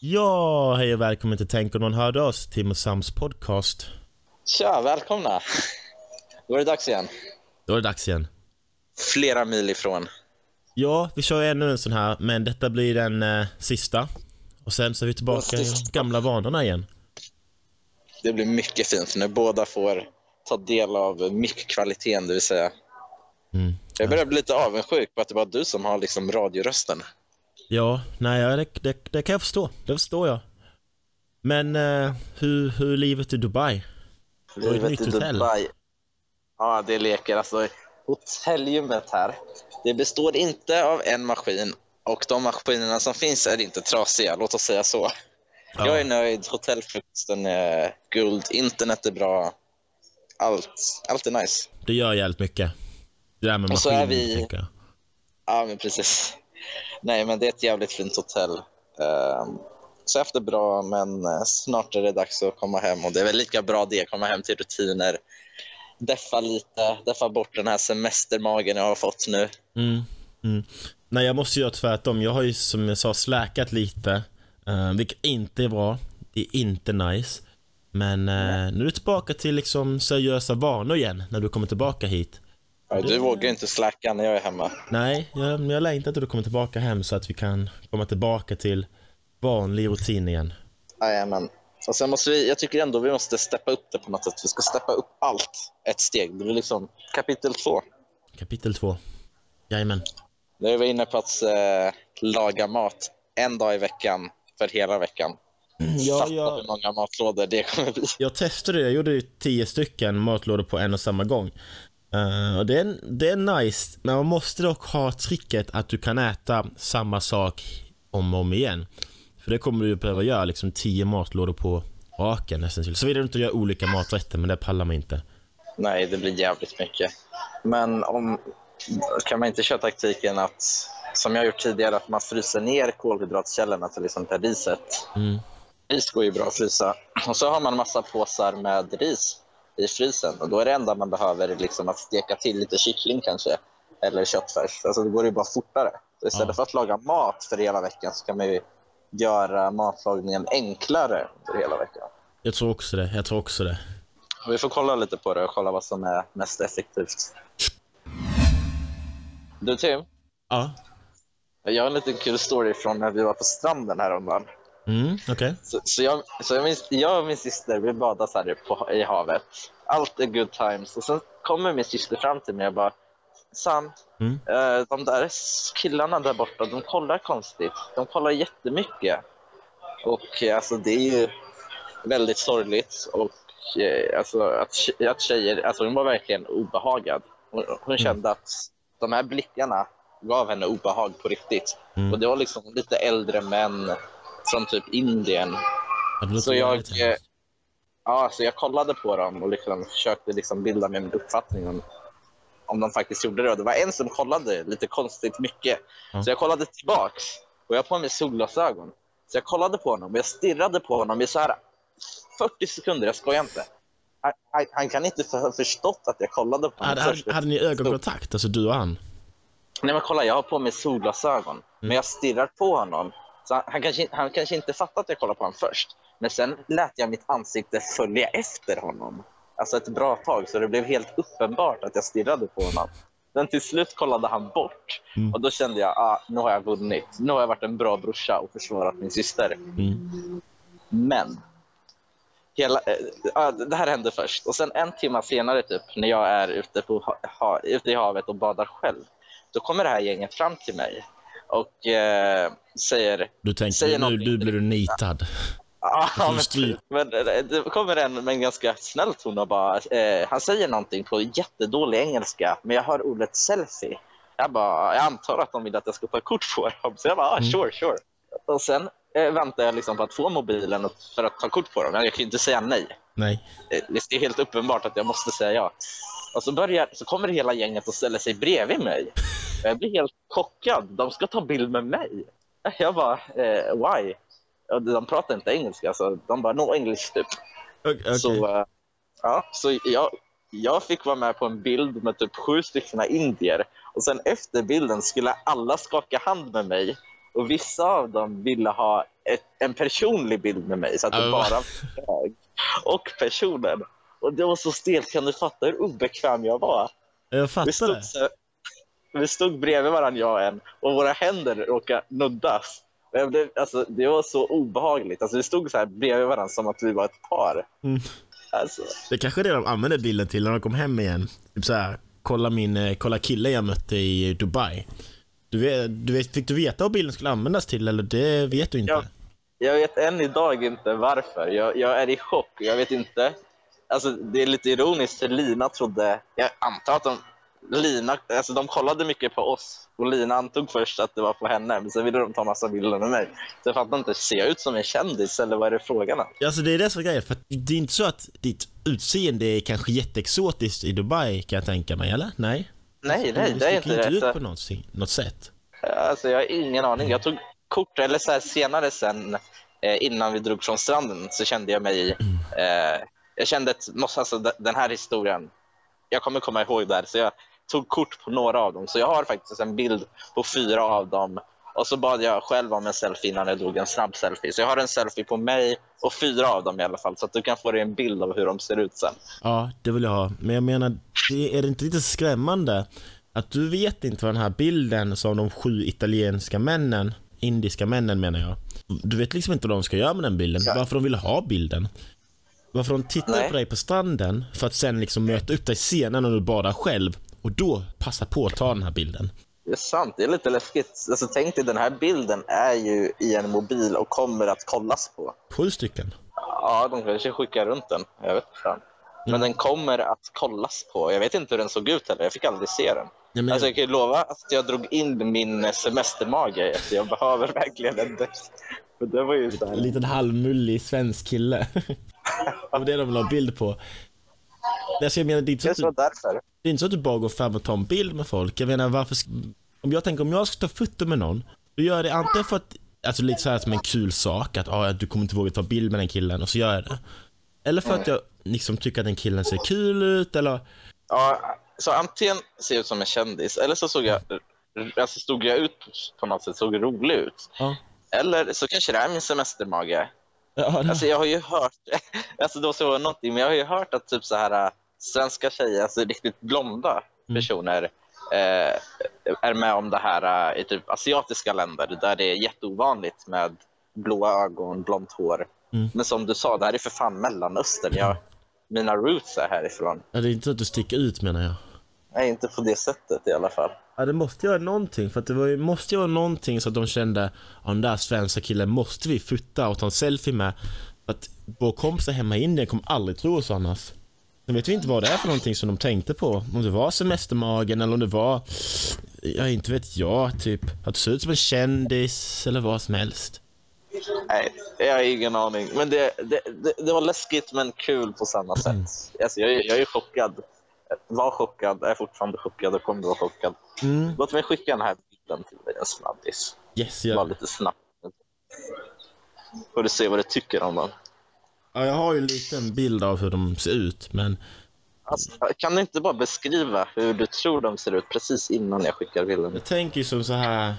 Ja, hej och välkommen till Tänk om någon hörde oss, Tim och Sams podcast. Tja, välkomna. Då är det dags igen. Då är det dags igen. Flera mil ifrån. Ja, vi kör ännu en sån här, men detta blir den eh, sista. Och sen så är vi tillbaka i gamla vanorna igen. Det blir mycket fint när båda får ta del av mickkvaliteten, det vill säga. Mm. Jag börjar bli lite avundsjuk på att det var du som har liksom radiorösten. Ja, nej, det, det, det kan jag förstå. Det förstår jag. Men eh, hur, hur är livet i Dubai? Du har ett nytt hotell. Ja, det leker. Alltså, hotellgymmet här, det består inte av en maskin och de maskinerna som finns är inte trasiga, låt oss säga så. Ja. Jag är nöjd, hotellfrukosten är guld, internet är bra. Allt, allt är nice. Det gör jävligt mycket. Det där med Och så maskiner, är vi-. Ja, men precis. Nej, men det är ett jävligt fint hotell. Um, så efter bra, men eh, snart är det dags att komma hem och det är väl lika bra det, komma hem till rutiner. Deffa lite, deffa bort den här semestermagen jag har fått nu. Mm, mm. Nej, jag måste göra tvärtom. Jag har ju som jag sa släkat lite, uh, vilket inte är bra. Det är inte nice. Men eh, nu är du tillbaka till liksom seriösa vanor igen när du kommer tillbaka hit. Ja, du vågar inte släcka när jag är hemma. Nej, jag, jag längtar till du kommer tillbaka hem så att vi kan komma tillbaka till vanlig rutin igen. Jajamän. Och sen måste vi, jag tycker ändå vi måste steppa upp det på något sätt. Vi ska steppa upp allt ett steg. Det blir liksom kapitel två. Kapitel två. Jajamän. Nu är vi inne på att eh, laga mat en dag i veckan för hela veckan. Ja, Fatta jag, hur många matlådor det kommer bli. jag testade det. Jag gjorde tio stycken matlådor på en och samma gång. Eh, och det, är, det är nice, men man måste dock ha tricket att du kan äta samma sak om och om igen. För det kommer du behöva göra, liksom tio matlådor på raken nästan till. Såvida du inte gör olika maträtter, men det pallar man inte. Nej, det blir jävligt mycket. Men om, kan man inte köra taktiken att, som jag gjort tidigare, att man fryser ner kolhydratkällorna, till exempel riset. Mm. Ris går ju bra att frysa. Och så har man massa påsar med ris i frysen. Och då är det enda man behöver liksom att steka till lite kyckling kanske. Eller köttfärs. Alltså det går ju bara fortare. Så istället Ja. för att laga mat för hela veckan så kan man ju göra matlagningen enklare för hela veckan. Jag tror också det. Jag tror också det. Vi får kolla lite på det och kolla vad som är mest effektivt. Du Tim, Ja. jag har en liten kul story från när vi var på stranden häromdagen. Mm, okej. Så, så, jag, så jag, min, jag och min syster vi badade så här på, i havet. Allt är good times. Och sen kommer min syster fram till mig och bara Sam, Mm. eh, de där killarna där borta, de kollar konstigt. De kollar jättemycket. Och eh, alltså det är ju väldigt sorgligt. Och eh, alltså att, att tjejer, alltså hon var verkligen obehagad. Hon, hon kände att de här blickarna gav henne obehag på riktigt. Mm. Och det var liksom lite äldre män från typ Indien. Ja, Så jag, eh, ja, så jag kollade på dem och liksom försökte liksom bilda mig en uppfattning om, om de faktiskt gjorde det. Och det var en som kollade lite konstigt mycket. Ja. Så jag kollade tillbaks och jag har på mig solglasögon. Så jag kollade på honom och jag stirrade på honom i så här 40 sekunder, jag skojar inte. Han, han, han kan inte ha förstått att jag kollade på honom Hade, hade, ni ögonkontakt? Alltså du och han? Nej men kolla, jag har på mig solglasögon. Men jag stirrar på honom. Så han, han, kanske, han kanske inte fattat att jag kollar på honom först. Men sen lät jag mitt ansikte följa efter honom. Alltså ett bra tag, så det blev helt uppenbart att jag stirrade på honom. Men till slut kollade han bort. Mm. Och då kände jag, ah, nu har jag vunnit. Nu har jag varit en bra brorsa och försvarat min syster. Mm. Men hela, ja, det här hände först. Och sen en timme senare, typ, när jag är ute, på, ha, ute i havet och badar själv, då kommer det här gänget fram till mig och eh, säger... Du tänker, Säger nu, nu blir du nitad. Ah, får men, men eh, det kommer en med en ganska snäll ton och bara... Eh, han säger någonting på jättedålig engelska, men jag hör ordet selfie. Jag bara, jag antar att de vill att jag ska ta kort på dem. Så jag bara, ah, Mm. sure, sure. Och sen eh, väntar jag liksom på att få mobilen för att ta kort på dem. Jag kan ju inte säga nej. Nej. Det är helt uppenbart att jag måste säga ja. Och så, börjar, så kommer hela gänget och ställer sig bredvid mig. Jag blir helt chockad. De ska ta bild med mig. Jag bara, eh, why? De pratar inte engelska, så de bara, no English typ. Okej. Så, eh, ja, så jag, jag fick vara med på en bild med typ sju stycken indier. Och sen efter bilden skulle alla skaka hand med mig. Och vissa av dem ville ha ett, en personlig bild med mig så att det Ja, bara jag och personen. Och det var så stelt, kan du fatta hur obekväm jag var? Jag fattar det. Vi stod bredvid varandra jag och en och våra händer råkade nuddas. Jag blev, alltså, det var så obehagligt. Alltså, vi stod så här bredvid varandra som att vi var ett par. Mm. Alltså, Det kanske är det de använder bilden till när de kom hem igen. Typ så här, kolla min, eh, kolla killen jag mötte i Dubai. Du vet, du vet, fick du veta vad bilden skulle användas till eller det vet du inte? Ja. jag vet än idag inte varför. Jag, jag är i chock. Jag vet inte. Alltså, det är lite ironiskt för Lina trodde, jag antar att de, Lina, alltså de kollade mycket på oss och Lina antog först att det var på henne men sen ville de ta massa bilder med mig. Så jag fattar inte, ser jag ut som en kändis eller vad är det frågan om? Alltså det är det som är grejen, för det är inte så att ditt utseende är kanske jätteexotiskt i Dubai kan jag tänka mig, eller? Nej? Nej, nej, Du det är sticker inte inte ut det. på något, något sätt. Alltså, jag har ingen aning. Jag tog kort, eller så här, senare sen, eh, innan vi drog från stranden, så kände jag mig... Eh, jag kände att måste, alltså, de- den här historien, jag kommer komma ihåg där, så jag tog kort på några av dem. Så jag har faktiskt en bild på fyra av dem. Och så bad jag själv om en selfie innan jag drog en snabb selfie. Så jag har en selfie på mig och fyra av dem i alla fall, så att du kan få dig en bild av hur de ser ut sen. Ja, det vill jag ha. Men jag menar, det är det inte lite skrämmande att du vet inte vad den här bilden som de sju italienska männen, indiska männen menar jag. Du vet liksom inte vad de ska göra med den bilden. Ja. Varför de vill ha bilden. Varför de tittar Nej. på dig på stranden för att sen liksom möta upp dig scenen när du badar själv och då passa på att ta den här bilden. Det är sant, det är lite läskigt. Alltså, tänk dig, den här bilden är ju i en mobil och kommer att kollas på. Sju stycken. Ja, de kanske skickar runt den. Jag vet inte. Men den kommer att kollas på. Jag vet inte hur den såg ut heller. Jag fick aldrig se den. Ja, men, Alltså, jag kan ju lova att jag drog in min semestermage. Alltså, jag behöver verkligen en. För det var ju så en här. liten halvmullig svensk kille. det var det de ha bild på. Alltså, jag menar, det är inte så att du. Det är inte så att du bara går fram och tar en bild med folk. Jag menar varför... Om jag tänker om jag ska ta foto med någon, då gör jag det antingen för att, alltså lite så här som en kul sak, att ah, du kommer inte våga ta bild med den killen och så gör jag det. Eller för att jag liksom tycker att den killen ser kul ut eller... Ja, så antingen ser jag ut som en kändis eller så såg jag, alltså stod jag ut på något sätt, såg rolig ut. Ja. Eller så kanske det är min semestermage. Ja, det- Alltså jag har ju hört, alltså var så någonting, men jag har ju hört att typ så här äh, svenska tjejer, alltså riktigt blonda Mm. personer eh, är med om det här äh, i typ asiatiska länder där det är jätteovanligt med blåa ögon, blont hår. Mm. Men som du sa, det här är för fan Mellanöstern. Jag, mina roots är härifrån. ja, det är inte att du sticker ut menar jag. Nej, inte på det sättet i alla fall. Ja, det måste göra någonting för att det var, måste vara någonting så att de kände ja, den där svenska killen måste vi fota och ta en selfie med. För att vår kompisar hemma i Indien kommer aldrig tro oss annars. Sen vet vi inte vad det är för någonting som de tänkte på. Om det var semestermagen eller om det var, ja inte vet jag, typ att ser ut som en kändis eller vad som helst. Nej, jag har ingen aning. Men det, det, det, det var läskigt men kul på samma sätt. Alltså, jag, jag är chockad. Var chockad, är fortfarande chockad och kommer vara chockad. Mm. Låt mig skicka den här bilden till dig, en snabbis. Yes, Bara jag, lite snabbt. Får du se vad du tycker om den. ja, jag har ju en liten bild av hur de ser ut men Alltså, kan du inte bara beskriva hur du tror de ser ut precis innan jag skickar bilden? Jag tänker ju som så här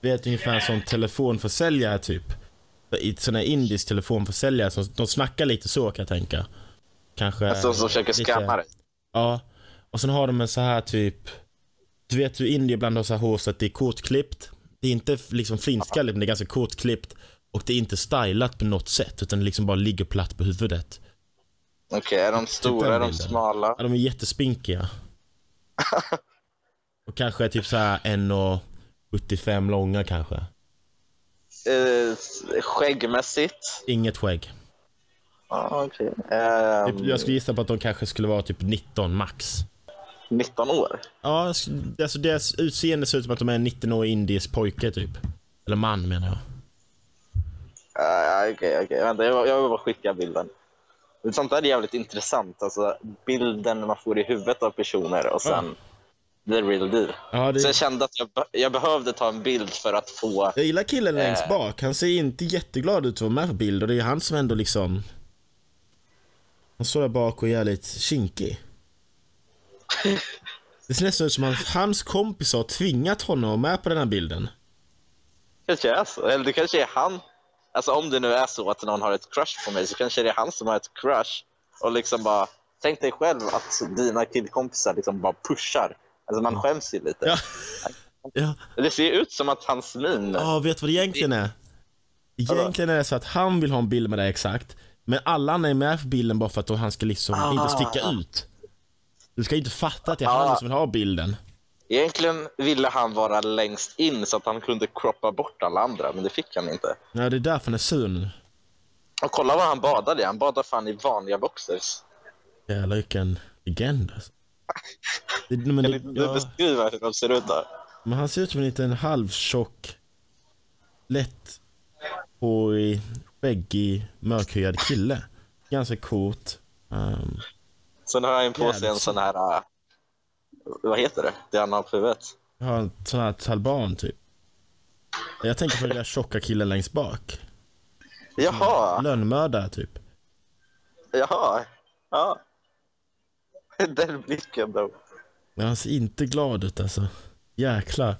vet ungefär som telefonförsäljare typ. I såna här indisk telefonförsäljare som de snackar lite så kan jag tänka. Kanske... Alltså, som försöker lite- skamma dig. Ja. Och sen har de en så här typ... Du vet hur indier ibland har så här hår så att det är kortklippt. Det är inte liksom flinskalligt men det är ganska kortklippt. Och det är inte stylat på något sätt utan det liksom bara ligger platt på huvudet. Okej, är de stora? den Är de smala? Ja, de är jättespinkiga. och kanske typ så här 1,75 långa kanske. Eh, skäggmässigt? Inget skägg. Ja, okej. Typ, Ehm, Jag skulle gissa på att de kanske skulle vara typ 19 max. 19 år? Ja, alltså deras utseende ser ut som att de är en 19-årig indisk pojke typ. Eller man menar jag. Uh, Okej, okej. Vänta, jag, jag vill bara skicka bilden. Sånt där är jävligt intressant. Alltså, bilden man får i huvudet av personer och sen the real deal. Ja, Så jag det... kände att jag, be- jag behövde ta en bild för att få... Jag gillar killen längst Eh. bak. Han ser inte jätteglad ut att vara med på bild och det är han som ändå liksom... Han står där bak och är jävligt kinkig. Det ser nästan ut som att hans kompisar har tvingat honom att vara med på den här bilden. kanske är så. Eller det kanske är han alltså om det nu är så att någon har ett crush på mig så kanske det är han som har ett crush. Och liksom bara, tänk dig själv att dina killkompisar liksom bara pushar. Alltså man skäms ju lite. Ja. Ja, Det ser ut som att hans min... ja vet du vad det egentligen är? Egentligen är det så att han vill ha en bild med dig exakt. Men alla andra är med på bilden bara för att han ska liksom Ah. inte sticka ut. Du ska ju inte fatta att det är Ah. han som vill ha bilden. Egentligen ville han vara längst in så att han kunde croppa bort alla andra, men det fick han inte. Ja, det är därför han är sur nu. Och kolla vad han badade. Han badade fan i vanliga boxers. Jävlar vilken legend alltså. Det, men, Kan det, inte du ja, beskriva hur de ser ut då? men han ser ut som en liten halvtjock, lätt hårig, skäggig, mörkhyad kille. Ganska coolt. Um, Sen har han på sig en sån här... äh, vad heter det? Det han har på huvudet. jag har en sån här taliban typ. Jag tänker på den där tjocka killen längst bak. Jaha, Lönnmördare typ. jaha. Ja. Den blicken då. Men han ser inte glad ut alltså. Jäklar.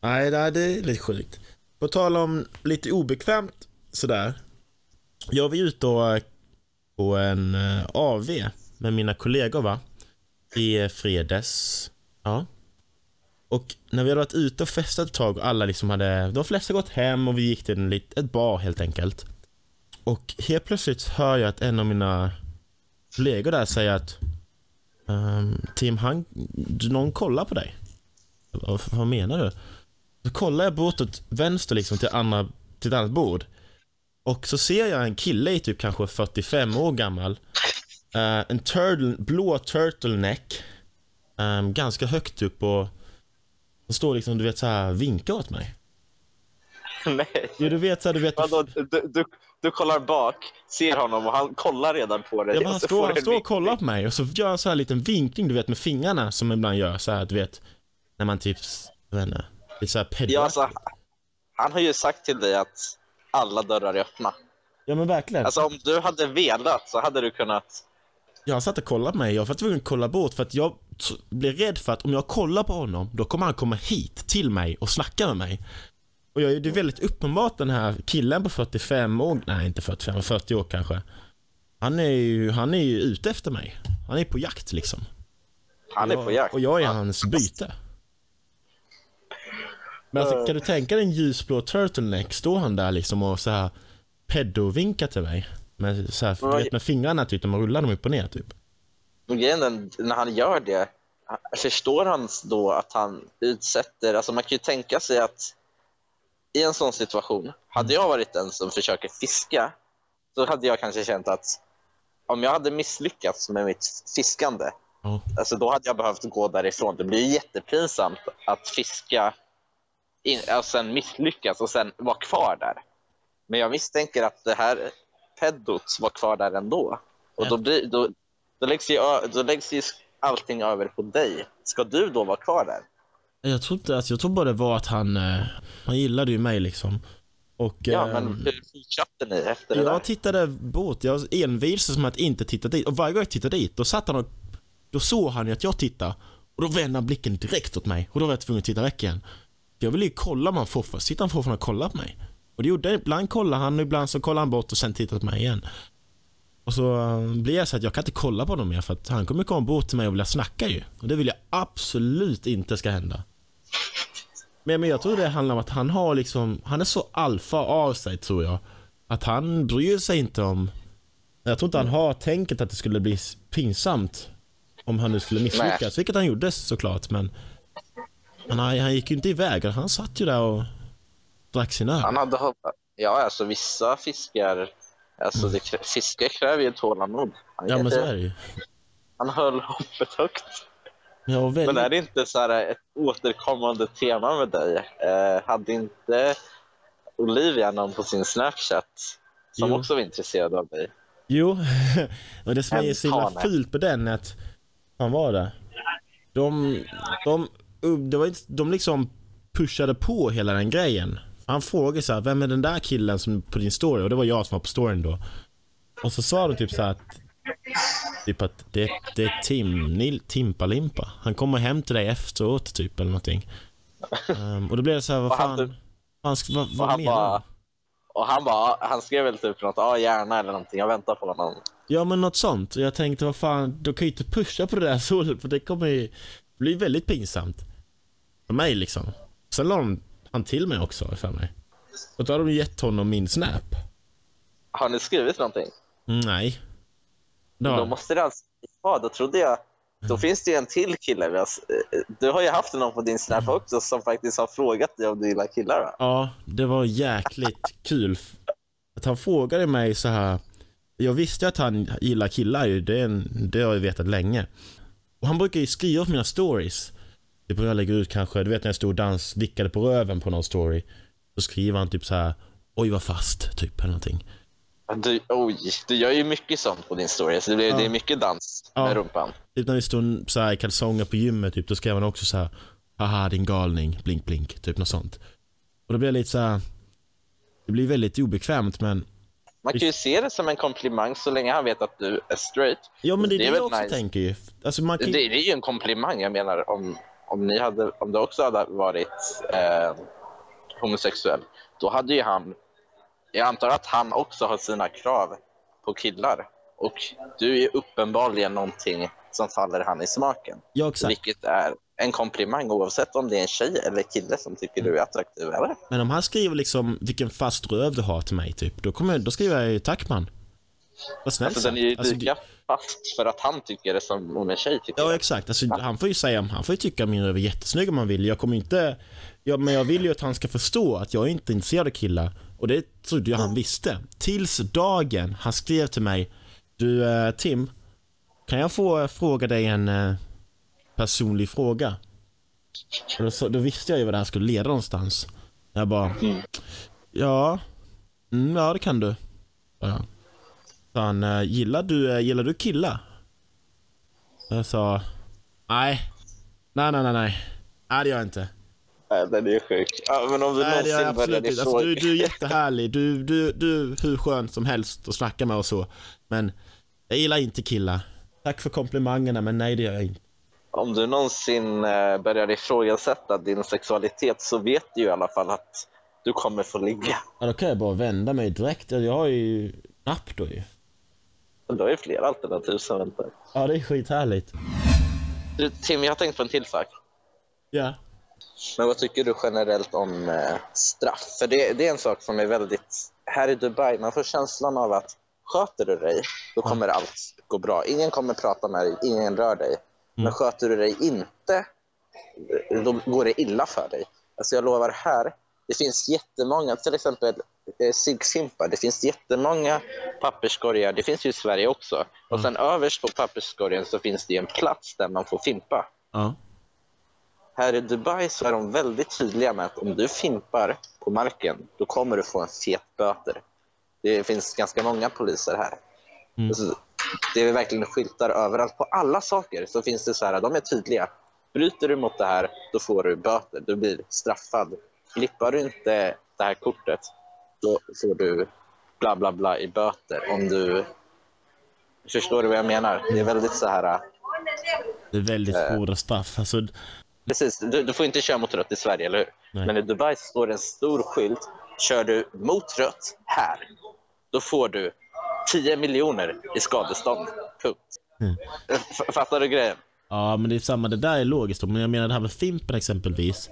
Nej, det är lite sjukt. På tal om lite obekvämt sådär. Jag var ute och, på en eh, AV med mina kollegor va. I fredags. Ja. Och när vi hade varit ute och festat ett tag och alla liksom hade, de flesta gått hem och vi gick till en lit, ett bar helt enkelt. Och helt plötsligt hör jag att en av mina kollegor där säger att um, Tim, han, någon kollar på dig. Vad, vad menar du? Så kollar jag bortåt vänster liksom till, andra, till ett annat bord. Och så ser jag en kille i typ kanske 45 år gammal. Eh, en turtle, blå turtleneck. Um, ganska högt upp och och står liksom, du vet så här vinkar åt mig. Nej. Jo, du vet så här, du vet. Vadå, du, du, du kollar bak, ser honom och han kollar redan på dig. Ja, men han står, han står och kollar på mig och så gör han så här liten vinkning du vet med fingrarna som man ibland gör så här, du vet. När man typ, jag vet inte, lite så här pedo Ja, alltså, han har ju sagt till dig att alla dörrar är öppna. Ja men verkligen. Alltså om du hade velat så hade du kunnat... jag satt och kollade på mig, jag var tvungen att kolla bort för att jag blev rädd för att om jag kollar på honom, då kommer han komma hit till mig och snacka med mig. Och jag, det är väldigt uppenbart den här killen på 45 år, nej inte 45, 40 år kanske. Han är ju, han är ju ute efter mig. Han är på jakt liksom. Han är jag, på jakt. Och jag är hans byte. Men alltså, kan du tänka dig en ljusblå turtleneck, står han där liksom och så här pedovinkar till mig? Med, så här, du vet, med fingrarna typ, när man rullar dem upp och ner typ. Men grejen är, när han gör det, förstår han då att han utsätter... Alltså man kan ju tänka sig att i en sån situation, hade jag varit den som försöker fiska, så hade jag kanske känt att om jag hade misslyckats med mitt fiskande, Ja. alltså då hade jag behövt gå därifrån. Det blir jättepinsamt att fiska in, och sen misslyckas och sen vara kvar där. Men jag misstänker att det här pedot var kvar där ändå. Och då, blir, då, då, läggs ju, då läggs ju allting över på dig. Ska du då vara kvar där? Jag tror inte, alltså, jag tror bara det var att han, eh, han gillade ju mig liksom. Och Ja, men hur fortsatte ni efter det jag där? tittade bort, jag envisades som att inte titta dit. Och varje gång jag tittade dit, då satt han och, då såg han ju att jag tittade. Och då vände han blicken direkt åt mig. Och då var jag tvungen att titta väck igen. Jag ville ju kolla om han får, sitter han fortfarande och kollar på mig? Och det gjorde. Ibland kollar han och ibland så kollar han bort och sen tittar på mig igen. Och så eh, blir jag så att jag kan inte kolla på honom mer för att han kommer komma bort till mig och vilja snacka ju. Och det vill jag absolut inte ska hända. Men, men jag tror det handlar om att han har liksom, han är så alfa av sig tror jag. Att han bryr sig inte om, jag tror inte han har tänket att det skulle bli pinsamt. Om han nu skulle misslyckas, Nej. vilket han gjorde såklart men. Han, han gick ju inte iväg, han satt ju där och drack sin öl. Han hade hoppat. Ja, alltså vissa fiskar... Alltså det, krä- kräver ju tålamod. Han, Ja men så är det ju. han höll hoppet högt. Ja, och väldigt, Men är det inte så här ett återkommande tema med dig? Eh, hade inte Olivia någon på sin Snapchat som Jo. också var intresserad av dig? Jo, och det som är så himla fult på den är att han var det. De, de, det var inte, de liksom pushade på hela den grejen. Han frågade så här, vem är den där killen som på din story? Och det var jag som var på storyn då. Och så sa de typ så här att Typ att det, det är Tim, Nil, Timpa-Limpa. Han kommer hem till dig efteråt typ eller någonting. Ehm, och då blev det så här, vad Och han fan, typ- fan vad, vad han menar bara? Och han bara, han skrev väl typ något, ja gärna eller någonting, jag väntar på honom. Ja men något sånt. Jag tänkte vad fan, de kan ju inte pusha på det där så för det kommer ju bli väldigt pinsamt. För mig liksom. Sen la de han till mig också för mig. Och då har de gett honom min snap. Har ni skrivit någonting? Nej. Då Då, måste det alltså, ja då trodde jag, då finns det ju en till kille. eh, Du har ju haft någon på din Snap också som faktiskt har frågat dig om du gillar killar va? ja, det var jäkligt kul. Att han frågade mig så här. Jag visste att han gillar killar ju, det, är en, det har jag vetat länge. Och han brukar ju skriva på mina stories. Det brukar jag lägga ut kanske, du vet när jag stod och dans, dickade på röven på någon story. Då skriver han typ så här. Oj vad fast, typ eller någonting. Du, oj, du gör ju mycket sånt på din story, så det, blir, Ja. det är mycket dans Ja. med rumpan. Typ när vi stod så här i kalsonger på gymmet typ, då skrev han också så här. Haha din galning, blink blink, typ något sånt. Och då blir jag lite så här. Det blir väldigt obekvämt men Man kan ju se det som en komplimang så länge han vet att du är straight. Ja men det är det, Det jag också nice. tänker ju. Alltså man Det, kan... det är ju en komplimang, jag menar om, om, ni hade, om du också hade varit eh, homosexuell, då hade ju han, jag antar att han också har sina krav på killar. Och du är uppenbarligen någonting som faller han i smaken. Ja exakt. Vilket är en komplimang oavsett om det är en tjej eller kille som tycker du är attraktiv. Eller? Men om han skriver liksom vilken fast röv du har till mig typ, då, kommer, då skriver jag ju tack man. Vad snällt Alltså, den är ju. Alltså, lika fast för att han tycker det som om en tjej tycker. Ja exakt, alltså, han får ju säga, han får ju tycka min röv är jättesnygg om han vill. Jag kommer inte, ja, men jag vill ju att han ska förstå att jag är inte intresserad av killar. Och det trodde jag han visste. Tills dagen han skrev till mig, du eh, Tim, kan jag få eh, fråga dig en eh, personlig fråga? Och då, så, då visste jag ju vad det här skulle leda någonstans. Jag bara, ja, mm, ja det kan du. Sa han, eh, gillar du, eh, gillar du killar? Jag sa, nej, nej, nej, nej, nej, nej det gör jag inte. Nej, den är sjuk. Ja, men om du Nej det gör jag absolut inte. Alltså, du, du är jättehärlig, du, du, du är hur skön som helst att snacka med och så. Men jag gillar inte killar. Tack för komplimangerna men nej det gör jag inte. Om du någonsin eh, börjar ifrågasätta din sexualitet så vet du ju i alla fall att du kommer få ligga. Ja, då kan jag bara vända mig direkt. Jag har ju napp då ju. Du har ju fler alternativ som väntar. Ja det är skithärligt. Du, Tim, jag har tänkt på en till sak. Ja. Men vad tycker du generellt om eh, straff? För det, det är en sak som är väldigt... Här i Dubai, man får känslan av att sköter du dig, då kommer allt gå bra. Ingen kommer prata med dig, ingen rör dig. Men sköter du dig inte, då går det illa för dig. Alltså jag lovar här, det finns jättemånga, till exempel eh, ciggfimpar, det finns jättemånga papperskorgar, det finns ju i Sverige också. Och sen överst på papperskorgen så finns det en plats där man får fimpa. Ja. Här i Dubai så är de väldigt tydliga med att om du fimpar på marken, då kommer du få en fet böter. Det finns ganska många poliser här. Mm. Det är verkligen skyltar överallt. På alla saker så finns det så här, de är tydliga. Bryter du mot det här, då får du böter. Du blir straffad. Flippar du inte det här kortet, då får du bla bla bla i böter. Om du... Förstår du vad jag menar? Det är väldigt så här... Det är väldigt hårda straff. Alltså, Precis, du, du får inte köra mot rött i Sverige, eller hur? Nej. Men i Dubai står det en stor skylt. Kör du mot rött här, då får du 10 miljoner i skadestånd. Punkt. Mm. Fattar du grejen? ja men det är samma, det där är logiskt. Men jag menar det här med fimpen exempelvis.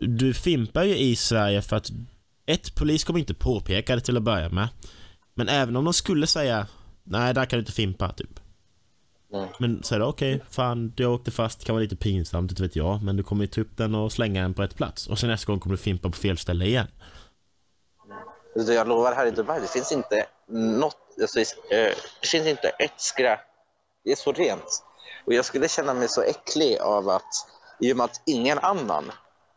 Du fimpar ju i Sverige för att ett, polis kommer inte påpeka det till att börja med. Men även om de skulle säga nej, där kan du inte fimpa, typ. Mm. Men säger okej, fan du åkte fast, det kan vara lite pinsamt, inte vet jag. Men du kommer ju ta upp den och slänga den på rätt plats. Och sen nästa gång kommer du fimpa på fel ställe igen. Så Jag lovar, här i Dubai, det finns inte något, alltså, eh, det finns inte ett skräp. Det är så rent. Och jag skulle känna mig så äcklig av att, i och med att ingen annan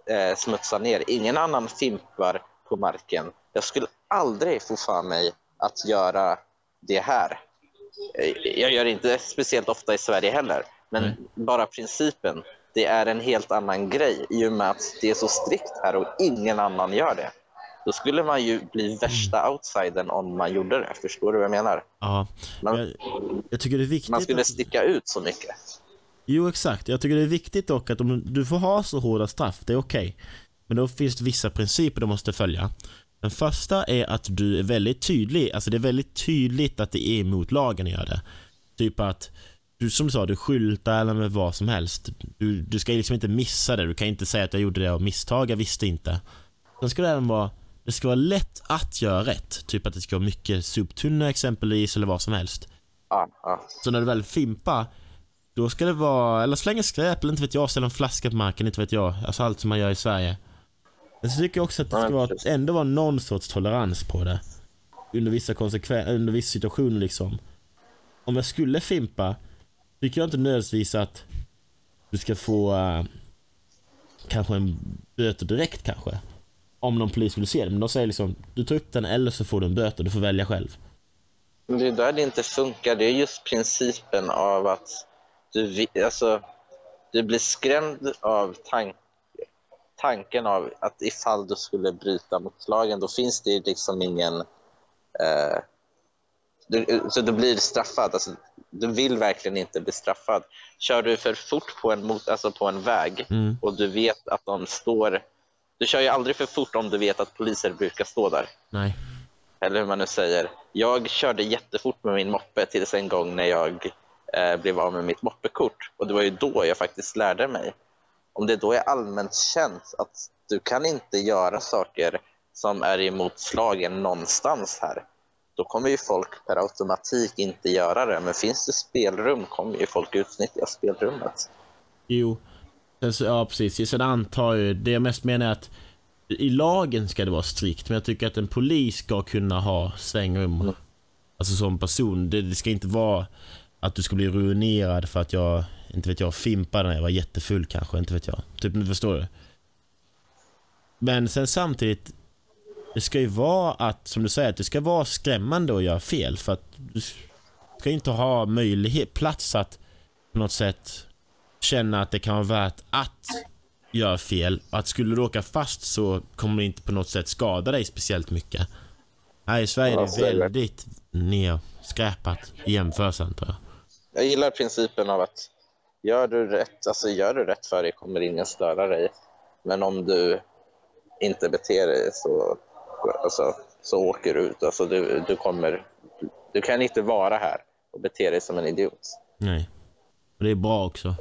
eh, smutsar ner, ingen annan fimpar på marken. Jag skulle aldrig få för mig att göra det här. Eh, Jag gör inte speciellt ofta i Sverige heller, men Nej. bara principen. Det är en helt annan grej i och med att det är så strikt här och ingen annan gör det. Då skulle man ju bli värsta outsidern om man gjorde det. Förstår du vad jag menar? Ja, Man, jag, jag tycker det är viktigt man skulle att... sticka ut så mycket. Jo, exakt. Jag tycker det är viktigt dock att om du får ha så hårda straff, det är okej. Men då finns det vissa principer du måste följa. Den första är att du är väldigt tydlig. Alltså det är väldigt tydligt att det är emot lagen att göra det. Typ att du som du sa, du skyltar eller med vad som helst. Du, du ska liksom inte missa det. Du kan inte säga att jag gjorde det av misstag, jag visste inte. Sen ska det även vara, det ska vara lätt att göra rätt. Typ att det ska vara mycket soptunnor exempelvis eller vad som helst. Ja, ja. Så när du väl fimpar, då ska det vara, eller slänga skräp eller inte vet jag, ställa en flaska på marken, inte vet jag. Alltså allt som man gör i Sverige. Men så tycker jag också att det ska vara, ändå vara någon sorts tolerans på det. Under vissa konsekven- under vissa situationer liksom. Om jag skulle fimpa, tycker jag inte nödvändigtvis att du ska få eh, kanske en böter direkt kanske. Om någon polis skulle se det. Men de säger liksom, du tar upp den eller så får du en böter, du får välja själv. Men det är där det inte funkar. Det är just principen av att du, alltså, du blir skrämd av tank, tanken av att ifall du skulle bryta mot lagen, då finns det liksom ingen... Eh, du, så du blir straffad. Alltså, du vill verkligen inte bli straffad. Kör du för fort på en, mot, alltså på en väg Mm. och du vet att de står... Du kör ju aldrig för fort om du vet att poliser brukar stå där Nej. eller hur man nu säger. Jag körde jättefort med min moppe tills en gång när jag eh, blev av med mitt moppekort. Och det var ju då jag faktiskt lärde mig. Om det då är allmänt känt att du kan inte göra saker som är emot lagen någonstans här, då kommer ju folk per automatik inte göra det. Men finns det spelrum kommer ju folk utnyttja spelrummet. Jo. Ja, precis. Sen antar jag, det jag mest menar är att i lagen ska det vara strikt, men jag tycker att en polis ska kunna ha svängrum. Mm. Alltså som person. Det, det ska inte vara att du ska bli ruinerad för att jag, inte vet jag, fimpade när jag var jättefull kanske, inte vet jag. Typ, nu förstår du? Men sen samtidigt, det ska ju vara att, som du säger, att det ska vara skrämmande att göra fel. För att du ska inte ha möjlighet, plats att på något sätt känna att det kan vara värt att göra fel. Och att skulle du åka fast så kommer det inte på något sätt skada dig speciellt mycket. Här i Sverige är det. väldigt nedskräpat i jämförelse antar jag. Jag gillar principen av att gör du rätt, alltså gör du rätt för dig kommer ingen störa dig. Men om du inte beter dig så, alltså, så åker du ut. Alltså, du, du, kommer, du kan inte vara här och bete dig som en idiot. Nej. Och det är bra också.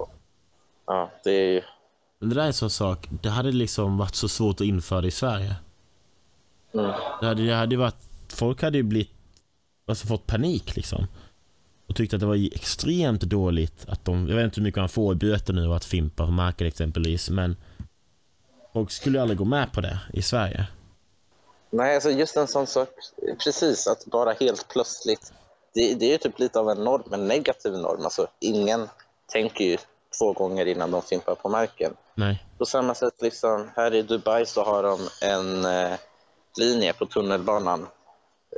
Ja, det är ju, Men det där är en sån sak, det hade liksom varit så svårt att införa i Sverige. mm, Det hade, det hade varit, folk hade ju blivit, alltså fått panik liksom. Och tyckte att det var extremt dåligt att de, jag vet inte hur mycket han får i böter nu att fimpa på marken exempelvis, men folk skulle aldrig gå med på det i Sverige. Nej, alltså just en sån sak, precis, att bara helt plötsligt, det, det är ju typ lite av en norm, en negativ norm. Alltså, ingen tänker ju två gånger innan de fimpar på marken. Nej. På samma sätt, liksom, här i Dubai så har de en eh, linje på tunnelbanan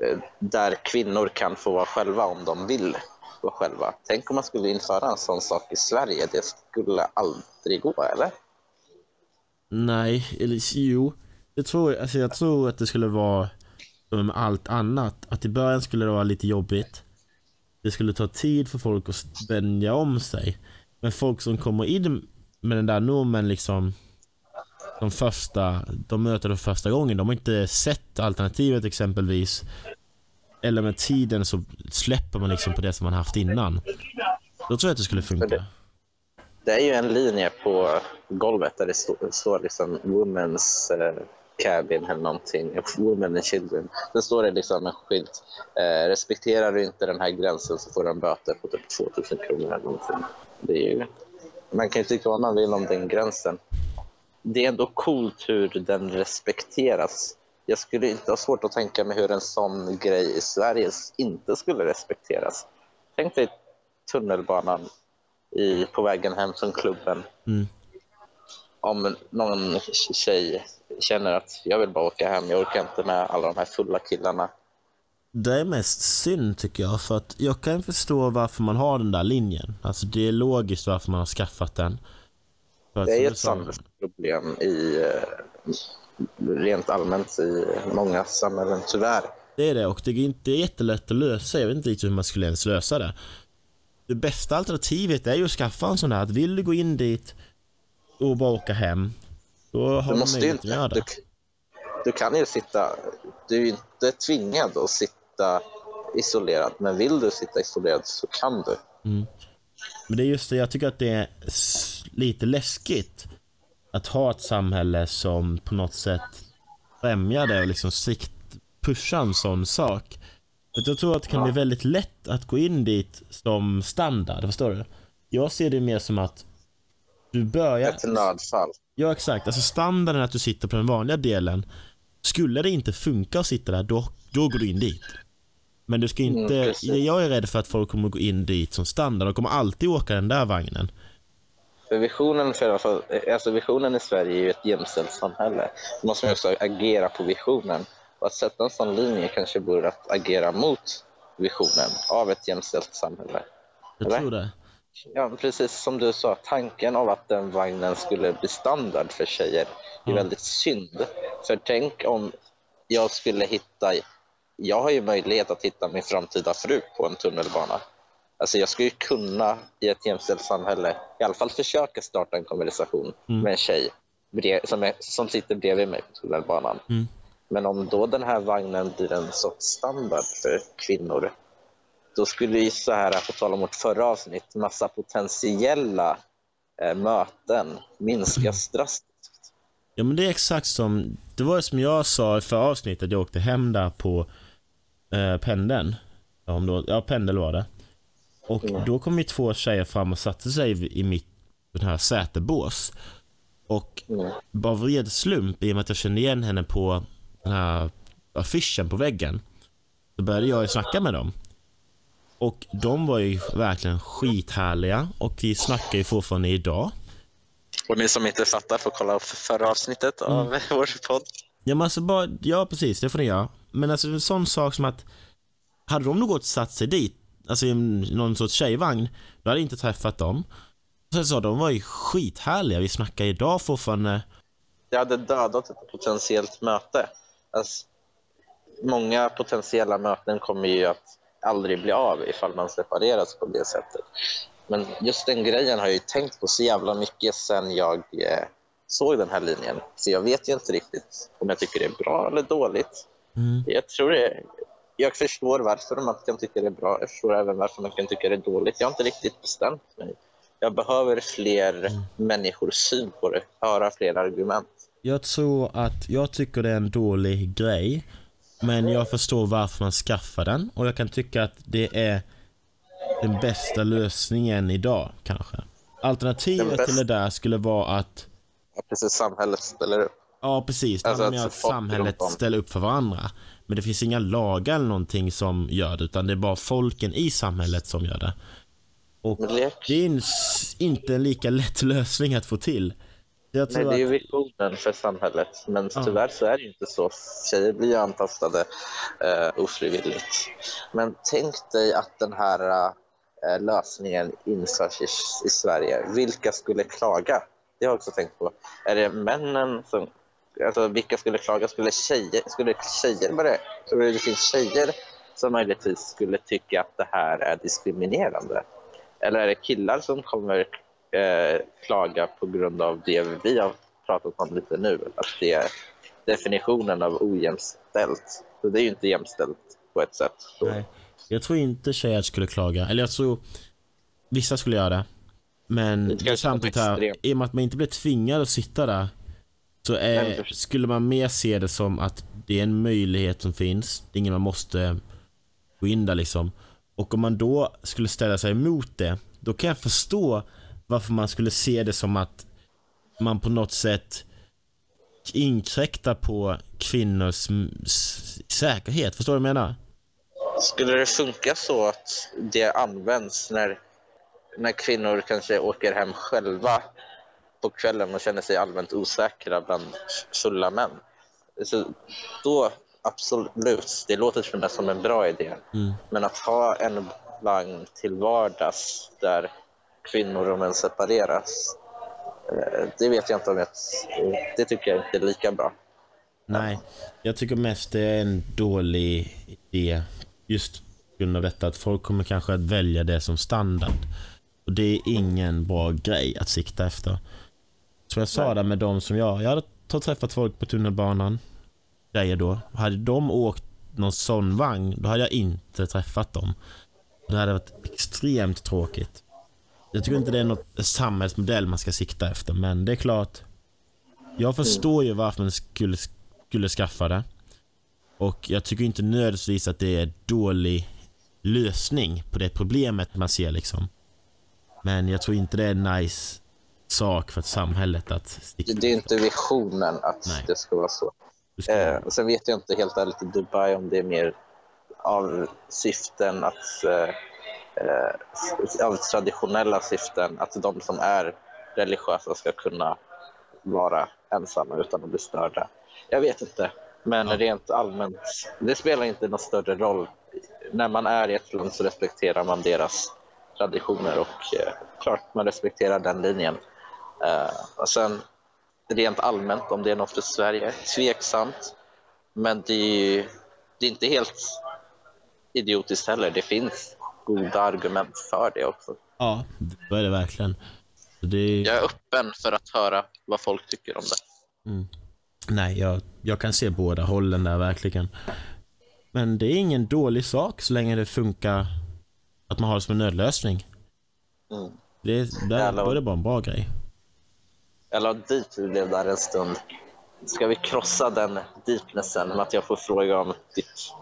eh, där kvinnor kan få vara själva om de vill på själva. Tänk om man skulle införa en sån sak i Sverige. Det skulle aldrig gå, eller? Nej, eller jo. Det tror jag, alltså jag tror att det skulle vara som med allt annat. Att i början skulle det vara lite jobbigt. Det skulle ta tid för folk att vänja om sig. Men folk som kommer in med den där normen liksom de första, de möter det första gången. De har inte sett alternativet exempelvis. Eller med tiden så släpper man liksom på det som man haft innan. Då tror jag att det skulle funka. Det är ju en linje på golvet där det stå, står liksom Women's eh, Cabin eller någonting. Women and Children. Sen står det liksom en skylt. Eh, respekterar du inte den här gränsen så får du en böter på typ 2000 kronor eller någonting. Det är ju, man kan ju tycka vad man vill om den gränsen. Det är ändå coolt hur den respekteras. Jag skulle inte ha svårt att tänka mig hur en sån grej i Sverige inte skulle respekteras. Tänk dig tunnelbanan i, på vägen hem från klubben. Mm. Om någon tjej känner att jag vill bara åka hem, jag orkar inte med alla de här fulla killarna. Det är mest synd tycker jag, för att jag kan förstå varför man har den där linjen. Alltså det är logiskt varför man har skaffat den. Det är ett sa- samhällsproblem i, eh, rent allmänt i många samhällen, tyvärr. Det är det och det är inte jättelätt att lösa. Jag vet inte riktigt hur man skulle ens lösa det. Det bästa alternativet är ju att skaffa en sån. Att vill du gå in dit och bara åka hem, då har Du du måste ju möjlighet att inte, göra du, det. du kan ju sitta, du är ju inte tvingad att sitta isolerad, men vill du sitta isolerad så kan du. Mm. Men det är just det, jag tycker att det är lite läskigt att ha ett samhälle som på något sätt främjar det och liksom sikt pushar en sån sak. Jag tror att det kan bli väldigt lätt att gå in dit som standard, förstår du? Jag ser det mer som att du börjar... Ett nödfall. Ja, exakt. Alltså standarden att du sitter på den vanliga delen. Skulle det inte funka att sitta där, då, då går du in dit. Men du ska Mm, inte... precis. jag är rädd för att folk kommer gå in dit som standard. De kommer alltid åka den där vagnen. För visionen, för, i alla fall- alltså visionen i Sverige är ju ett jämställt samhälle. Då måste man också agera på visionen. Och att sätta en sån linje kanske vore att agera mot visionen av ett jämställt samhälle. Jag tror det. Ja, precis som du sa, tanken av att den vagnen skulle bli standard för tjejer är Mm. väldigt synd. För tänk om jag skulle hitta, jag har ju möjlighet att hitta min framtida fru på en tunnelbana. Alltså jag skulle ju kunna i ett jämställt samhälle i alla fall försöka starta en konversation Mm. med en tjej som, är, som sitter bredvid mig på tunnelbanan. Mm. Men om då den här vagnen blir en sorts standard för kvinnor då skulle ju så här, på tal om vårt förra avsnitt, massa potentiella eh, möten minskas drastiskt. Ja men det är exakt som, det var som jag sa i förra avsnittet, jag åkte hem där på eh, pendeln. Ja, om då, ja, pendel var det. Och Mm. då kom ju två tjejer fram och satte sig i mitt den här sätebås. Och Mm. bara av red slump, i och med att jag kände igen henne på den här affischen på väggen, så började jag ju snacka med dem. Och de var ju verkligen skithärliga och vi snackar ju fortfarande idag. Och ni som inte fattar får kolla upp förra avsnittet av vår podd. Ja, men alltså bara, ja precis, det får ni göra. Men alltså en sån sak som att, hade de nog gått och satt sig dit, alltså i någon sorts tjejvagn, då hade jag inte träffat dem. Sen sa de var ju skithärliga, vi snackar idag fortfarande. Det hade dödat ett potentiellt möte. Alltså, många potentiella möten kommer ju att aldrig bli av ifall man separeras på det sättet. Men just den grejen har jag ju tänkt på så jävla mycket sen jag eh, såg den här linjen. Så jag vet ju inte riktigt om jag tycker det är bra eller dåligt. Mm. Jag tror det. Jag förstår varför man kan tycka det är bra. Jag förstår även varför man kan tycka det är dåligt. Jag har inte riktigt bestämt mig. Jag behöver fler människors syn på det, höra fler argument. Jag tror att, jag tycker det är en dålig grej. Men jag förstår varför man skaffar den och jag kan tycka att det är den bästa lösningen idag kanske. Alternativet till det där skulle vara att Ja, precis, samhället ställer upp. Ja, precis. Det Alltså handlar att samhället ställer upp för varandra. Men det finns inga lagar eller någonting som gör det, utan det är bara folken i samhället som gör det. Och det, är en inte en lika lätt lösning att få till. Nej, det är ju visionen för samhället. Men Ja. tyvärr så är det ju inte så. Tjejer blir ju antastade eh, ofrivilligt. Men tänk dig att den här eh, lösningen införs i, i Sverige. Vilka skulle klaga? Det har jag också tänkt på. Är det männen som... Alltså, vilka skulle klaga? Skulle tjejer, skulle tjejer börja... Tror du det finns tjejer som möjligtvis skulle tycka att det här är diskriminerande? Eller är det killar som kommer eh, klaga på grund av det vi har pratat om lite nu? Att det är definitionen av ojämställt. Så det är ju inte jämställt på ett sätt. Så, nej, jag tror inte tjejer skulle klaga. Eller jag tror vissa skulle göra det. Men Det samtidigt är här, i och med att man inte blir tvingad att sitta där så men- skulle man mer se det som att det är en möjlighet som finns. Det är ingen man måste gå in där liksom. Och om man då skulle ställa sig emot det, då kan jag förstå varför man skulle se det som att man på något sätt inkräktar på kvinnors säkerhet. Förstår du vad jag menar? Skulle det funka så att det används när, när kvinnor kanske åker hem själva på kvällen och känner sig allmänt osäkra bland fulla män? Så då absolut, det låter och med som en bra idé. Mm. Men att ha en vagn till vardags där kvinnor och män separeras, eh, det vet jag inte om jag... Det tycker jag inte är lika bra. Nej, jag tycker mest det är en dålig idé. Just på grund av detta att folk kommer kanske att välja det som standard. Och det är ingen bra grej att sikta efter. Så jag sa det med de som jag, jag hade träffat folk på tunnelbanan. tjejer då. Hade de åkt någon sån vagn, då hade jag inte träffat dem. Det hade varit extremt tråkigt. Jag tycker inte det är något samhällsmodell man ska sikta efter, men det är klart. Jag förstår ju varför man skulle, skulle skaffa det. Och jag tycker inte nödvändigtvis att det är dålig lösning på det problemet man ser liksom. Men jag tror inte det är nice sak för samhället att sticka Det är inte visionen att Nej. det ska vara så. Ska... Eh, sen vet jag inte helt ärligt i Dubai om det är mer av syften att eh, eh, av traditionella syften att de som är religiösa ska kunna vara ensamma utan att bli störda. Jag vet inte, men ja. rent allmänt, det spelar inte någon större roll. När man är i ett land så respekterar man deras traditioner och eh, klart man respekterar den linjen. Eh, och sen rent allmänt om det är något för Sverige, tveksamt. Men det är, det är inte helt idiotiskt heller. Det finns goda argument för det också. Ja, det är det verkligen. Det... Jag är öppen för att höra vad folk tycker om det. Mm. Nej, jag, jag kan se båda hållen där verkligen. Men det är ingen dålig sak så länge det funkar att man har det som en nödlösning. Mm. Det, där, då är det bara en bra grej. Jag la dit vi blev där en stund. Ska vi krossa den deepnessen med att jag får fråga om ditt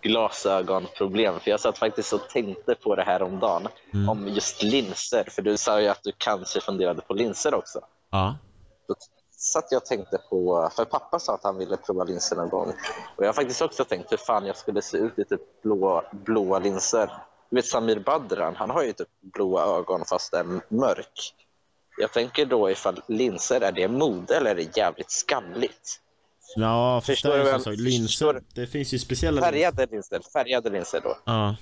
glasögonproblem? För jag satt faktiskt och tänkte på det här om dagen mm. om just linser. För du sa ju att du kanske funderade på linser också. Ja. Då satt jag och tänkte på, för pappa sa att han ville prova linser någon gång. Och jag har faktiskt också tänkt hur fan jag skulle se ut i typ blå, blåa linser. Du vet Samir Badran, han har ju typ blåa ögon fast är mörk. Jag tänker då ifall linser, är det mode eller är det jävligt skamligt? Ja, förstår du? Vad linser, det finns ju speciella Färgade linser, färgade linser då. Ja.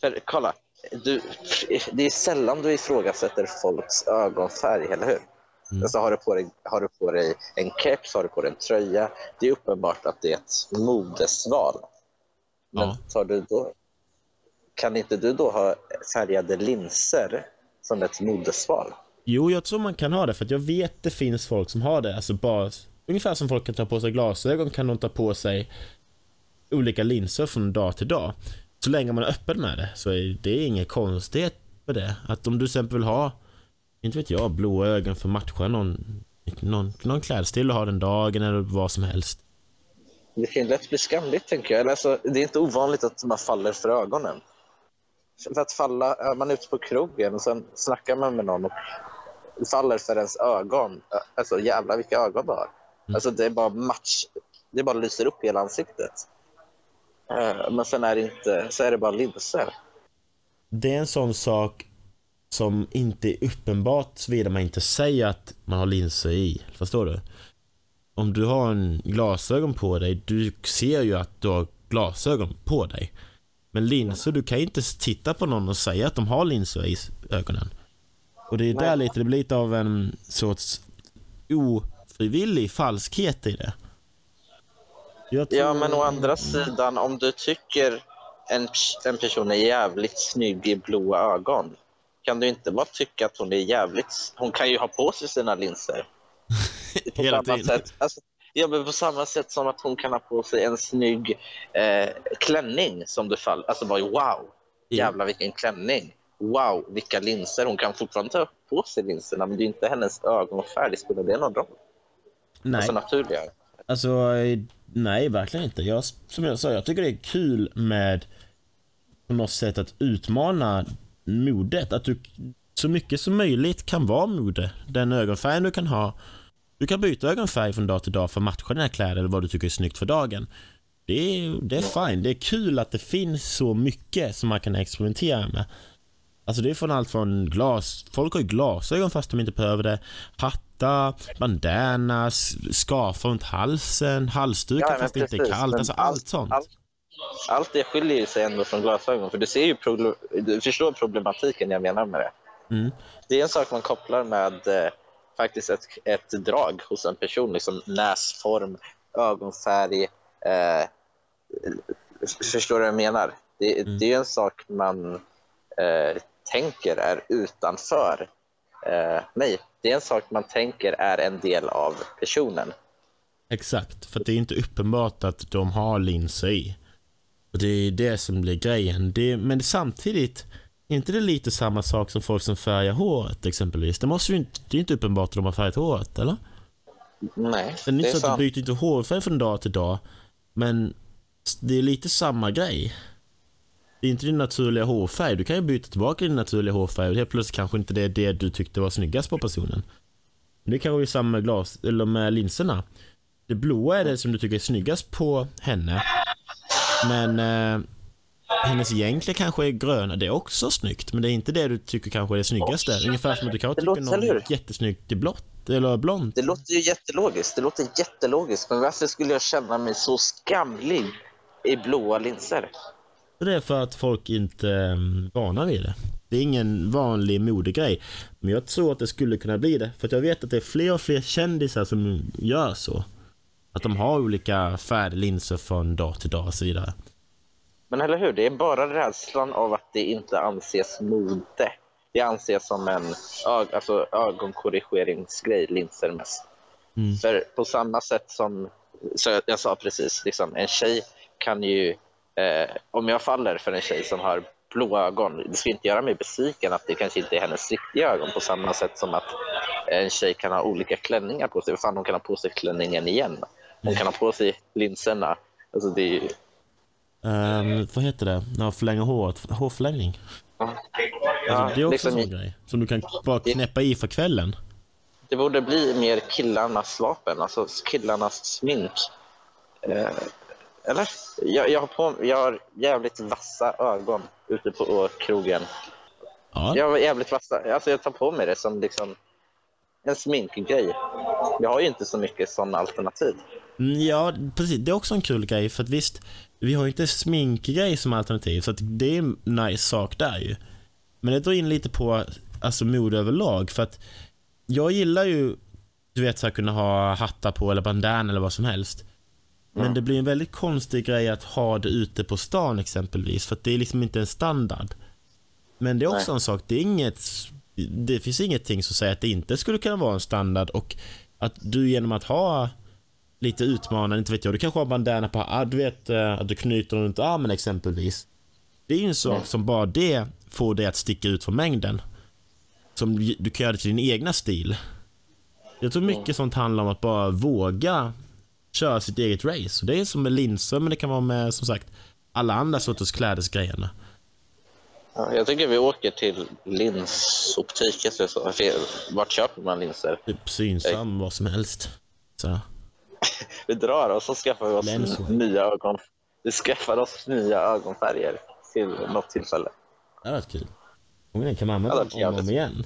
För kolla, du, det är sällan du ifrågasätter folks ögonfärg, eller hur? Mm. Alltså, har, du på dig, har du på dig en keps, har du på dig en tröja, det är uppenbart att det är ett modesval. Men ja. tar du då, kan inte du då ha färgade linser som ett modesval? Jo, jag tror man kan ha det för jag vet det finns folk som har det. Alltså bara, ungefär som folk kan ta på sig glasögon kan de ta på sig olika linser från dag till dag. Så länge man är öppen med det så är det inget konstigt med det. Att om du till exempel vill ha, inte vet jag, blåa ögon för att matcha någon, någon, någon klädstil du har den dagen eller vad som helst. Det kan lätt bli skamligt tänker jag. Alltså, det är inte ovanligt att man faller för ögonen. För att falla, man är ute på krogen och sen snackar man med någon och faller för ens ögon. Alltså jävlar vilka ögon du har. Mm. Alltså det är bara match. Det bara lyser upp hela ansiktet. Eh, men sen är det inte, så är det bara linser. Det är en sån sak som inte är uppenbart såvida man inte säger att man har linser i. Förstår du? Om du har en glasögon på dig, du ser ju att du har glasögon på dig. Men linser, du kan ju inte titta på någon och säga att de har linser i ögonen. Och det är där lite, det blir lite av en sorts ofrivillig falskhet i det. Tror... Ja, men å andra sidan, om du tycker en, en person är jävligt snygg i blåa ögon, kan du inte bara tycka att hon är jävligt... Hon kan ju ha på sig sina linser. Hela tiden. Sätt. Alltså, ja, men på samma sätt som att hon kan ha på sig en snygg eh, klänning som du faller. Alltså bara wow, jävlar vilken klänning wow, vilka linser. Hon kan fortfarande ta på sig linserna, men det är inte hennes ögonfärg. Spelar det någon roll? Nej. Alltså naturliga. Alltså, nej, verkligen inte. Jag, som jag sa, jag tycker det är kul med på något sätt att utmana modet. Att du så mycket som möjligt kan vara mode. Den ögonfärgen du kan ha. Du kan byta ögonfärg från dag till dag för att matcha dina kläder eller vad du tycker är snyggt för dagen. Det är, det är fine. Det är kul att det finns så mycket som man kan experimentera med. Alltså det är från allt från glas, folk har ju glasögon fast de inte behöver det. Hattar, bandanas, scarf runt halsen, halsdukar ja, fast det inte är kallt. Alltså allt, allt sånt. Allt, allt det skiljer sig ändå från glasögon. För du ser ju du förstår problematiken jag menar med det. Mm. Det är en sak man kopplar med eh, faktiskt ett, ett drag hos en person. Liksom näsform, ögonfärg. Eh, förstår du vad jag menar? Det, mm. det är en sak man eh, tänker är utanför. Eh, nej, det är en sak man tänker är en del av personen. Exakt, för det är inte uppenbart att de har linser i. Och Det är det som blir grejen. Det, men samtidigt, är inte det lite samma sak som folk som färgar håret exempelvis? Det, måste ju inte, det är inte uppenbart att de har färgat håret, eller? Nej, Det är inte det är så att sant. du byter inte hårfärg från dag till dag. Men det är lite samma grej. Det är inte din naturliga hårfärg. Du kan ju byta tillbaka din naturliga hårfärg och helt plötsligt kanske inte det är det du tyckte var snyggast på personen. Det kanske är samma med glas, eller med linserna. Det blåa är det som du tycker är snyggast på henne. Men eh, hennes egentliga kanske är gröna. Det är också snyggt, men det är inte det du tycker kanske är det snyggaste. Ungefär som att du kanske tycker låter- någon är jättesnyggt i blått eller blont. Det låter ju jättelogiskt. Det låter jättelogiskt. Men varför skulle jag känna mig så skamlig i blåa linser? Det är för att folk inte är vana vid det. Det är ingen vanlig modegrej. Men jag tror att det skulle kunna bli det. För att jag vet att det är fler och fler kändisar som gör så. Att de har olika färglinser från dag till dag och så vidare. Men eller hur? Det är bara rädslan av att det inte anses mode. Det anses som en ög- alltså, ögonkorrigeringsgrej, linser mest. Mm. För på samma sätt som så jag, jag sa precis, liksom, en tjej kan ju, eh, om jag faller för en tjej som har blåa ögon, det ska inte göra mig besviken att det kanske inte är hennes riktiga ögon på samma sätt som att en tjej kan ha olika klänningar på sig. Fan, hon kan ha på sig klänningen igen. Hon kan ha på sig linserna. Alltså det är ju, Ehm, vad heter det? När man förlänger håret? Hårförlängning? ja, Alltså, det är också liksom, en sån grej. Som du kan bara knäppa i för kvällen. Det borde bli mer killarnas vapen, alltså killarnas smink. Eh, eller? Jag, jag, har på, jag har jävligt vassa ögon ute på krogen. Ja, Jag har jävligt vassa. Alltså jag tar på mig det som liksom en sminkgrej. Jag har ju inte så mycket sådana alternativ. Mm, Ja, precis. Det är också en kul grej. För att visst, vi har ju inte sminkgrej som alternativ. Så att det är en nice sak där ju. Men det drar in lite på alltså, mode överlag. För att jag gillar ju, du vet, så här, kunna ha hattar på eller bandana eller vad som helst. Men Mm. det blir en väldigt konstig grej att ha det ute på stan exempelvis. För att det är liksom inte en standard. Men det är också Nej. en sak, det är inget, det finns ingenting som säger att det inte skulle kunna vara en standard och att du genom att ha lite utmanande, inte vet jag, du kanske har bandana på, ah, du vet eh, att du knyter den runt armen exempelvis. Det är ju en sak Mm. som bara det får dig att sticka ut från mängden. Som du kan göra till din egna stil. Jag tror mycket sånt handlar om att bara våga köra sitt eget race. Det är som med linser, men det kan vara med som sagt alla andra sorters klädesgrejerna. Ja, Jag tycker vi åker till linsoptik. Vart köper man linser? Typ synsam, vad som helst. Så. Vi drar och så skaffar vi oss Länsor. nya ögon. Vi skaffar oss nya ögonfärger till något tillfälle. Det hade varit kul. Frågan kan man använda dem det om och om igen?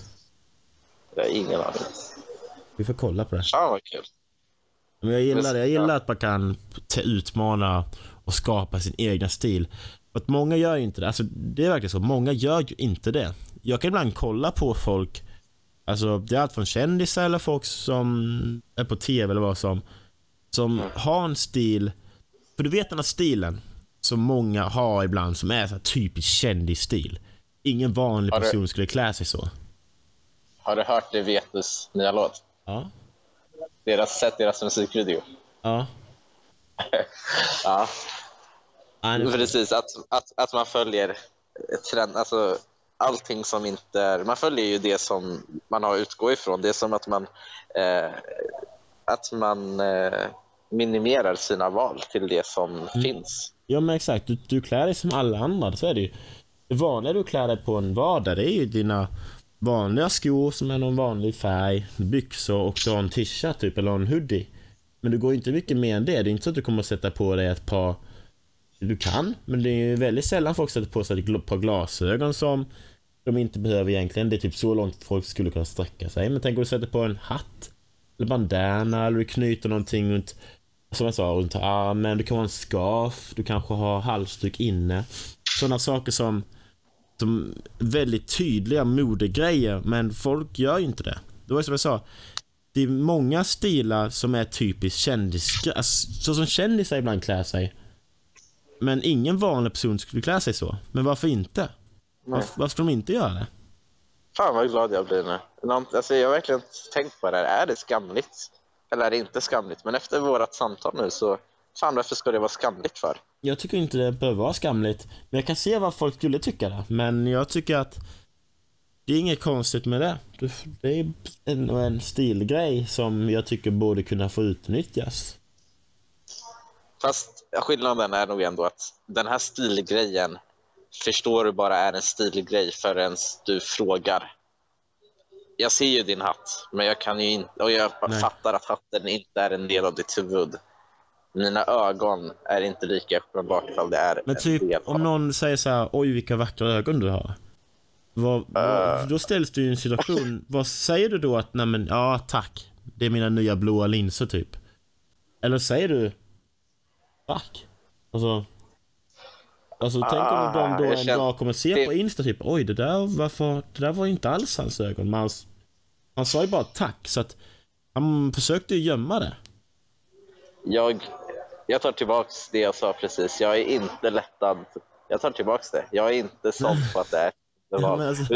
Jag har ingen aning. Vi får kolla på det. Fan vad kul. Men jag gillar det. Jag gillar att man kan utmana och skapa sin egna stil. För att många gör ju inte det. Alltså, det är verkligen så. Många gör ju inte det. Jag kan ibland kolla på folk, alltså det är allt från kändisar eller folk som är på TV eller vad som, som Mm. har en stil. För du vet den här stilen som många har ibland som är så här typisk kändisstil. Ingen vanlig du- person skulle klä sig så. Har du hört det Vetus nya låt? Ja. Deras, sett deras musikvideo? Ja. Ja, Ja, precis. Att, att, att man följer trend, alltså allting som inte är... Man följer ju det som man har att utgå ifrån. Det är som att man, eh, att man eh, minimerar sina val till det som finns. Ja men exakt, du, du klär dig som alla andra, så är det ju. Det vanliga du klär dig på en vardag, det är ju dina vanliga skor som är någon vanlig färg, byxor och du har en t-shirt typ, eller en hoodie. Men du går ju inte mycket mer än det. Det är inte så att du kommer att sätta på dig ett par... Du kan, men det är ju väldigt sällan folk sätter på sig ett par glasögon som de inte behöver egentligen. Det är typ så långt folk skulle kunna sträcka sig. Men tänk om du sätter på en hatt, eller bandana, eller du knyter någonting runt som jag sa, runt armen, du kan ha en scarf, du kanske har halsduk inne. Sådana saker som, som väldigt tydliga modegrejer, men folk gör ju inte det. Det var som jag sa, det är många stilar som är typiskt kändis, alltså, så som kändisar ibland klär sig. Men ingen vanlig person skulle klä sig så. Men varför inte? Varför, varför ska de inte göra det? Fan vad glad jag blir nu. Alltså, jag har verkligen tänkt på det här. Är det skamligt eller är det inte skamligt? Men efter vårt samtal nu så, fan varför ska det vara skamligt för? Jag tycker inte det behöver vara skamligt. Men jag kan se vad folk skulle tycka det. Men jag tycker att det är inget konstigt med det. Det är en, en stilgrej som jag tycker borde kunna få utnyttjas. Fast skillnaden är nog ändå att den här stilgrejen förstår du bara är en stilgrej förrän du frågar. Jag ser ju din hatt, men jag kan ju inte, och jag Nej. fattar att hatten inte är en del av ditt huvud. Mina ögon är inte lika uppenbart ifall det är Men en typ om någon säger så här, oj vilka vackra ögon du har. Vad, vad, då ställs du i en situation, vad säger du då att, nej men ja tack. Det är mina nya blåa linser typ. Eller säger du, tack. Alltså. Alltså tänk om de då en känner- dag kommer se på Insta typ, oj det där, varför, det där var inte alls hans ögon. Men han, han sa ju bara tack så att han försökte ju gömma det. Jag, jag tar tillbaks det jag sa precis. Jag är inte lättad. Jag tar tillbaks det. Jag är inte såld på att det är det var. alltså-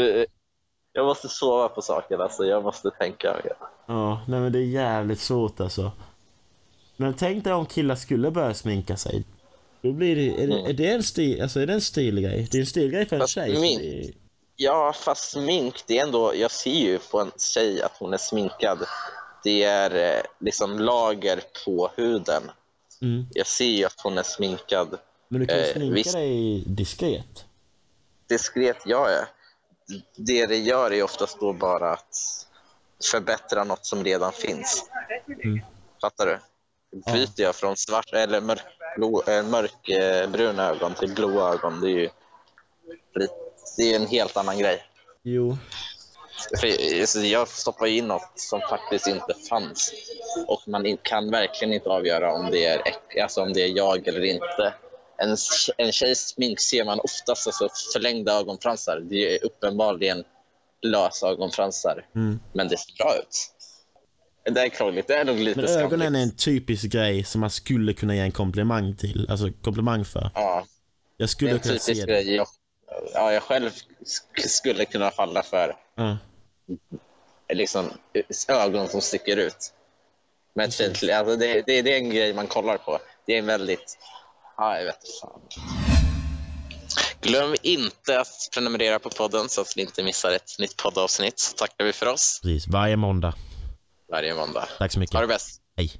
Jag måste sova på saken. Alltså. Jag måste tänka. Ja, nej men det är jävligt svårt alltså. Men tänk dig om killar skulle börja sminka sig. Då blir det, är det, är det en stil, alltså är det en stilgrej? Det är en stilgrej för en Fast tjej. det är- Ja, fast smink, det är ändå... Jag ser ju på en tjej att hon är sminkad. Det är eh, liksom lager på huden. Mm. Jag ser ju att hon är sminkad. Men du kan ju Eh, sminka visst. dig diskret. Diskret, ja, ja. Det det gör är oftast då bara att förbättra något som redan finns. Mm. Fattar du? Byter jag från svart eller mörkblå, äh, mörkbruna ögon till blåa ögon, det är ju det är en helt annan grej. Jo. För, alltså, jag stoppar in något som faktiskt inte fanns och man kan verkligen inte avgöra om det är, alltså, om det är jag eller inte. En, en tjejs smink ser man oftast alltså, förlängda ögonfransar. Det är uppenbarligen lösa ögonfransar, Mm. men det ser bra ut. Det är krångligt. Det är nog lite Men skamligt. ögonen är en typisk grej som man skulle kunna ge en komplimang till. Alltså komplimang för. Ja, Jag skulle kunna se det. grej jag, ja, jag själv sk- skulle kunna falla för. Ja. Liksom, ögon som sticker ut. Men tydligt, alltså det, det, det är en grej man kollar på. Det är en väldigt... Ja, jag vet fan. Glöm inte att prenumerera på podden så att ni inte missar ett nytt poddavsnitt. Så tackar vi för oss Precis, varje måndag. varje måndag. Tack så mycket. Ha det bäst. Hej.